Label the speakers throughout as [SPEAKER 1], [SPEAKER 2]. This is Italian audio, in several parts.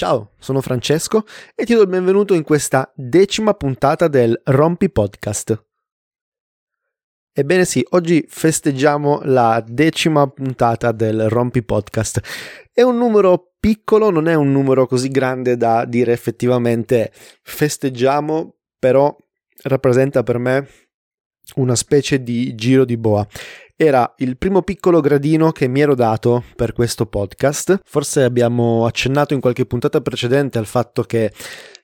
[SPEAKER 1] Ciao, sono Francesco e ti do il benvenuto in questa decima puntata del Rompi Podcast. Ebbene sì, oggi festeggiamo la decima puntata del Rompi Podcast. È un numero piccolo, non è un numero così grande da dire effettivamente festeggiamo, però rappresenta per me una specie di giro di boa era il primo piccolo gradino che mi ero dato per questo podcast. Forse abbiamo accennato in qualche puntata precedente al fatto che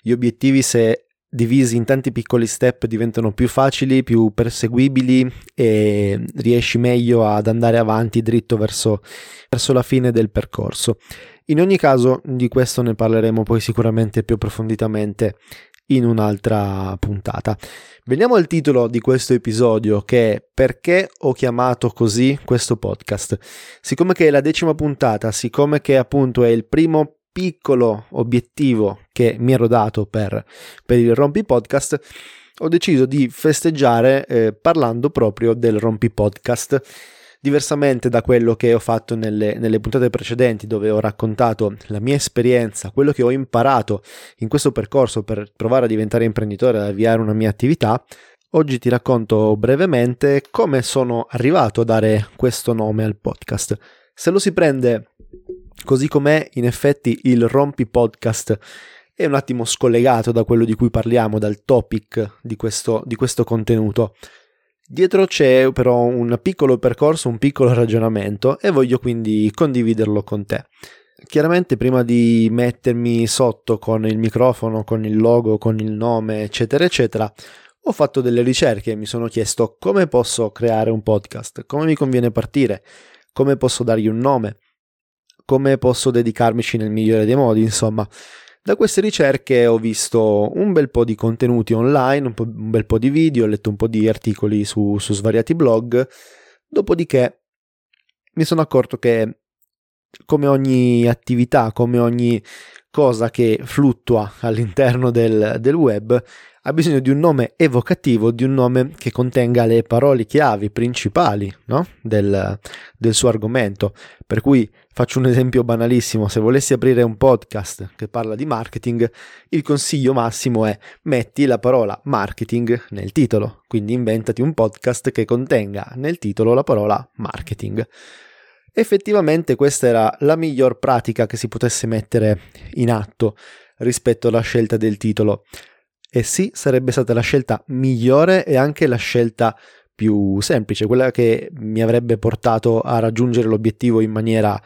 [SPEAKER 1] gli obiettivi, se divisi in tanti piccoli step, diventano più facili, più perseguibili e riesci meglio ad andare avanti dritto verso, verso la fine del percorso. In ogni caso, di questo ne parleremo poi sicuramente più approfonditamente in un'altra puntata. Veniamo al titolo di questo episodio che è Perché ho chiamato così questo podcast? Siccome che è la decima puntata, siccome che appunto è il primo piccolo obiettivo che mi ero dato per, per il Rompi Podcast, ho deciso di festeggiare eh, parlando proprio del Rompi Podcast diversamente da quello che ho fatto nelle, nelle, puntate precedenti dove ho raccontato la mia esperienza, quello che ho imparato in questo percorso per provare a diventare imprenditore, ad avviare una mia attività, oggi ti racconto brevemente come sono arrivato a dare questo nome al podcast. Se lo si prende così com'è, in effetti il Rompi Podcast è un attimo scollegato da quello di cui parliamo, dal topic di questo, di questo contenuto. Dietro c'è però un piccolo percorso, un piccolo ragionamento e voglio quindi condividerlo con te. Chiaramente prima di mettermi sotto con il microfono, con il logo, con il nome, eccetera, eccetera, ho fatto delle ricerche e mi sono chiesto come posso creare un podcast, come mi conviene partire, come posso dargli un nome, come posso dedicarmici nel migliore dei modi, insomma. Da queste ricerche ho visto un bel po' di contenuti online, un, un bel po' di video, ho letto un po' di articoli su, su svariati blog, dopodiché mi sono accorto che come ogni attività, come ogni cosa che fluttua all'interno del, del web, ha bisogno di un nome evocativo, di un nome che contenga le parole chiavi principali no? del, del, suo argomento. Per cui faccio un esempio banalissimo, se volessi aprire un podcast che parla di marketing, il consiglio massimo è metti la parola marketing nel titolo, quindi inventati un podcast che contenga nel titolo la parola marketing. Effettivamente questa era la miglior pratica che si potesse mettere in atto rispetto alla scelta del titolo e sì, sarebbe stata la scelta migliore e anche la scelta più semplice, quella che mi avrebbe portato a raggiungere l'obiettivo in maniera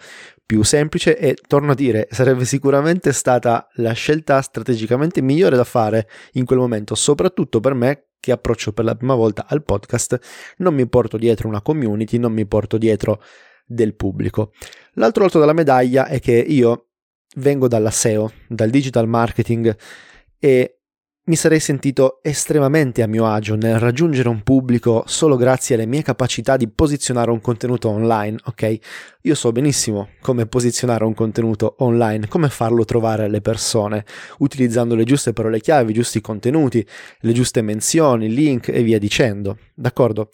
[SPEAKER 1] più semplice e torno a dire, sarebbe sicuramente stata la scelta strategicamente migliore da fare in quel momento, soprattutto per me che approccio per la prima volta al podcast, non mi porto dietro una community, non mi porto dietro del pubblico. L'altro lato della medaglia è che io vengo dalla SEO, dal digital marketing e mi sarei sentito estremamente a mio agio nel raggiungere un pubblico solo grazie alle mie capacità di posizionare un contenuto online, ok? Io so benissimo come posizionare un contenuto online, come farlo trovare alle persone, utilizzando le giuste parole chiave, i giusti contenuti, le giuste menzioni, link e via dicendo, d'accordo?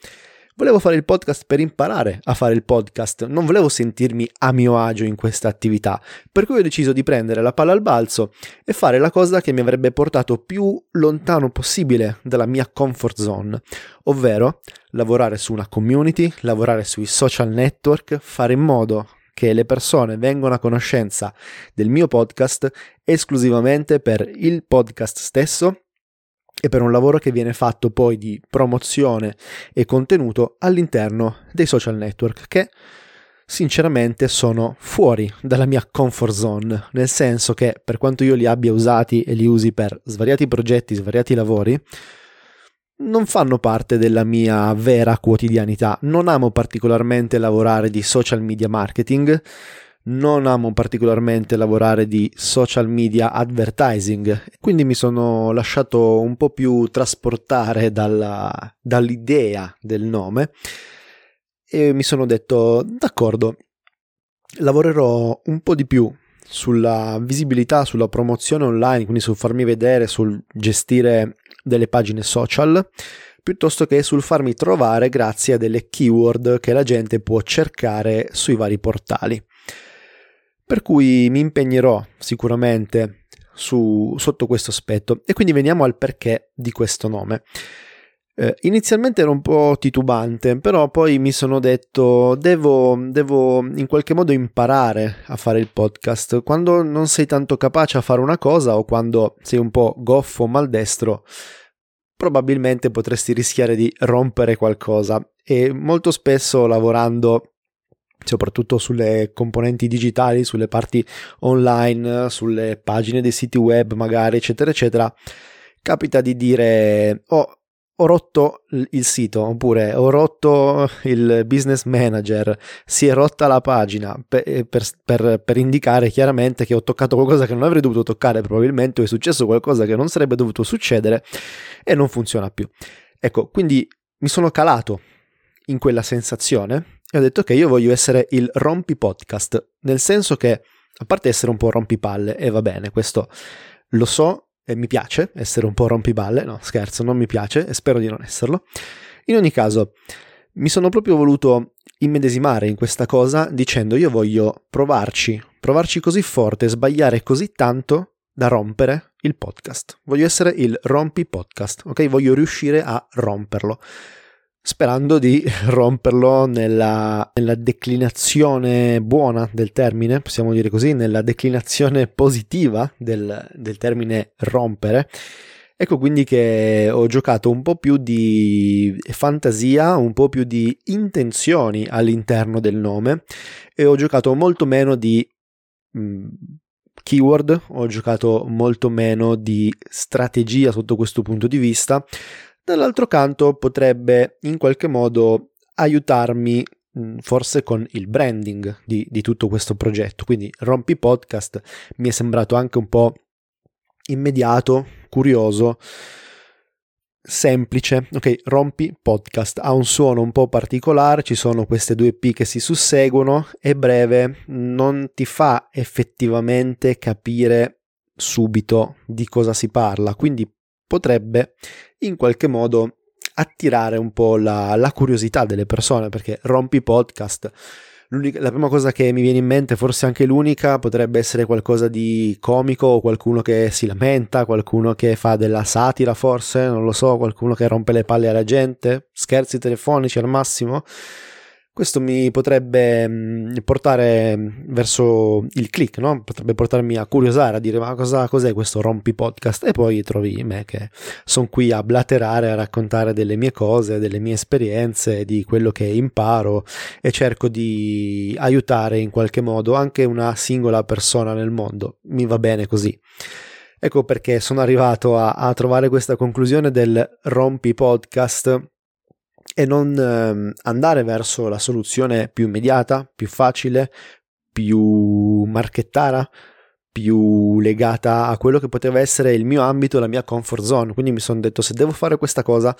[SPEAKER 1] Volevo fare il podcast per imparare a fare il podcast, non volevo sentirmi a mio agio in questa attività, per cui ho deciso di prendere la palla al balzo e fare la cosa che mi avrebbe portato più lontano possibile dalla mia comfort zone, ovvero lavorare su una community, lavorare sui social network, fare in modo che le persone vengano a conoscenza del mio podcast esclusivamente per il podcast stesso e per un lavoro che viene fatto poi di promozione e contenuto all'interno dei social network che sinceramente sono fuori dalla mia comfort zone, nel senso che per quanto io li abbia usati e li usi per svariati progetti, svariati lavori, non fanno parte della mia vera quotidianità. Non amo particolarmente lavorare di social media marketing, non amo particolarmente lavorare di social media advertising, quindi mi sono lasciato un po' più trasportare dalla, dall'idea del nome e mi sono detto d'accordo, lavorerò un po' di più sulla visibilità, sulla promozione online, quindi sul farmi vedere, sul gestire delle pagine social, piuttosto che sul farmi trovare grazie a delle keyword che la gente può cercare sui vari portali. Per cui mi impegnerò sicuramente su, sotto questo aspetto. E quindi veniamo al perché di questo nome. Eh, inizialmente ero un po' titubante, però poi mi sono detto devo, devo in qualche modo imparare a fare il podcast. Quando non sei tanto capace a fare una cosa o quando sei un po' goffo o maldestro, probabilmente potresti rischiare di rompere qualcosa. E molto spesso lavorando soprattutto sulle componenti digitali, sulle parti online, sulle pagine dei siti web magari, eccetera, eccetera, capita di dire oh, ho rotto il sito oppure ho rotto il business manager, si è rotta la pagina per, eh, per, per, per, indicare chiaramente che ho toccato qualcosa che non avrei dovuto toccare probabilmente o è successo qualcosa che non sarebbe dovuto succedere e non funziona più. Ecco, quindi mi sono calato in quella sensazione e ho detto che io voglio essere il rompi podcast, nel senso che a parte essere un po' rompipalle e va bene, questo lo so e mi piace essere un po' rompiballe, no scherzo, non mi piace e spero di non esserlo. In ogni caso, mi sono proprio voluto immedesimare in questa cosa dicendo io voglio provarci, provarci così forte, sbagliare così tanto da rompere il podcast. Voglio essere il rompi podcast, ok? Voglio riuscire a romperlo sperando di romperlo nella, nella, declinazione buona del termine, possiamo dire così, nella declinazione positiva del, del termine rompere. Ecco quindi che ho giocato un po' più di fantasia, un po' più di intenzioni all'interno del nome e ho giocato molto meno di mh, mm, keyword, ho giocato molto meno di strategia sotto questo punto di vista, Dall'altro canto potrebbe in qualche modo aiutarmi forse con il branding di, di, tutto questo progetto. Quindi Rompi Podcast mi è sembrato anche un po' immediato, curioso, semplice. Ok, Rompi Podcast ha un suono un po' particolare, ci sono queste due P che si susseguono, è breve, non ti fa effettivamente capire subito di cosa si parla, quindi potrebbe in qualche modo attirare un po' la, la curiosità delle persone perché rompi podcast la prima cosa che mi viene in mente, forse anche l'unica, potrebbe essere qualcosa di comico qualcuno che si lamenta, qualcuno che fa della satira forse, non lo so, qualcuno che rompe le palle alla gente, scherzi telefonici al massimo. Questo mi potrebbe mm, portare verso il click, no? potrebbe portarmi a curiosare, a dire ma cosa, cos'è questo rompi podcast e poi trovi me che sono qui a blaterare, a raccontare delle mie cose, delle mie esperienze, di quello che imparo e cerco di aiutare in qualche modo anche una singola persona nel mondo. Mi va bene così. Ecco perché sono arrivato a, a trovare questa conclusione del rompi podcast e non ehm, andare verso la soluzione più immediata, più facile, più marchettara, più legata a quello che poteva essere il mio ambito, la mia comfort zone. Quindi mi sono detto se devo fare questa cosa,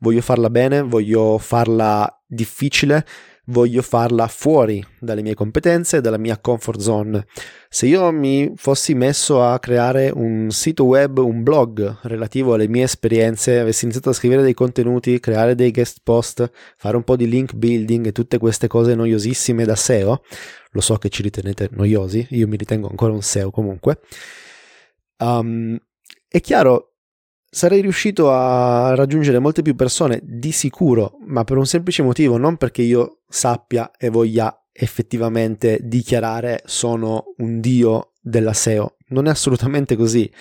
[SPEAKER 1] voglio farla bene, voglio farla difficile voglio farla fuori dalle mie competenze, dalla mia comfort zone. Se io mi fossi messo a creare un sito web, un blog relativo alle mie esperienze, avessi iniziato a scrivere dei contenuti, creare dei guest post, fare un po' di link building e tutte queste cose noiosissime da SEO, lo so che ci ritenete noiosi, io mi ritengo ancora un SEO comunque. Um, è chiaro, sarei riuscito a raggiungere molte più persone di sicuro, ma per un semplice motivo, non perché io sappia e voglia effettivamente dichiarare sono un dio della SEO. Non è assolutamente così.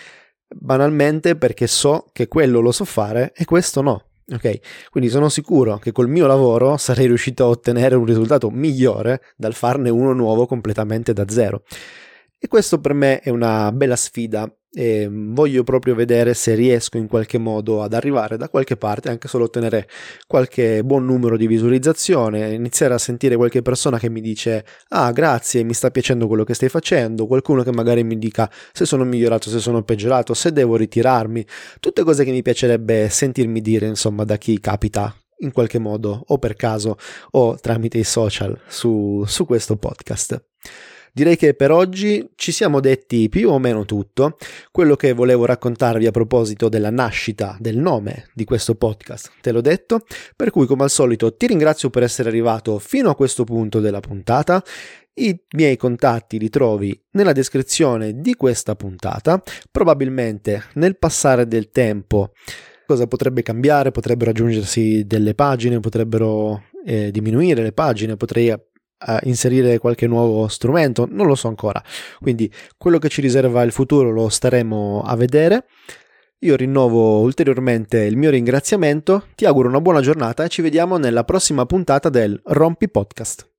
[SPEAKER 1] Banalmente perché so che quello lo so fare e questo no. Ok, quindi sono sicuro che col mio lavoro sarei riuscito a ottenere un risultato migliore dal farne uno nuovo completamente da zero. E questo per me è una bella sfida e voglio proprio vedere se riesco in qualche modo ad arrivare da qualche parte, anche solo ottenere qualche buon numero di visualizzazione, iniziare a sentire qualche persona che mi dice ah grazie, mi sta piacendo quello che stai facendo, qualcuno che magari mi dica se sono migliorato, se sono peggiorato, se devo ritirarmi, tutte cose che mi piacerebbe sentirmi dire insomma da chi capita in qualche modo o per caso o tramite i social su, su questo podcast. Direi che per oggi ci siamo detti più o meno tutto. Quello che volevo raccontarvi a proposito della nascita del nome di questo podcast te l'ho detto, per cui come al solito ti ringrazio per essere arrivato fino a questo punto della puntata I miei contatti li trovi nella descrizione di questa puntata. Probabilmente nel passare del tempo cosa potrebbe cambiare, potrebbero aggiungersi delle pagine, potrebbero eh, diminuire le pagine, potrei eh, inserire qualche nuovo strumento, non lo so ancora. Quindi quello che ci riserva il futuro lo staremo a vedere. Io rinnovo ulteriormente il mio ringraziamento, ti auguro una buona giornata e ci vediamo nella prossima puntata del Rompi Podcast.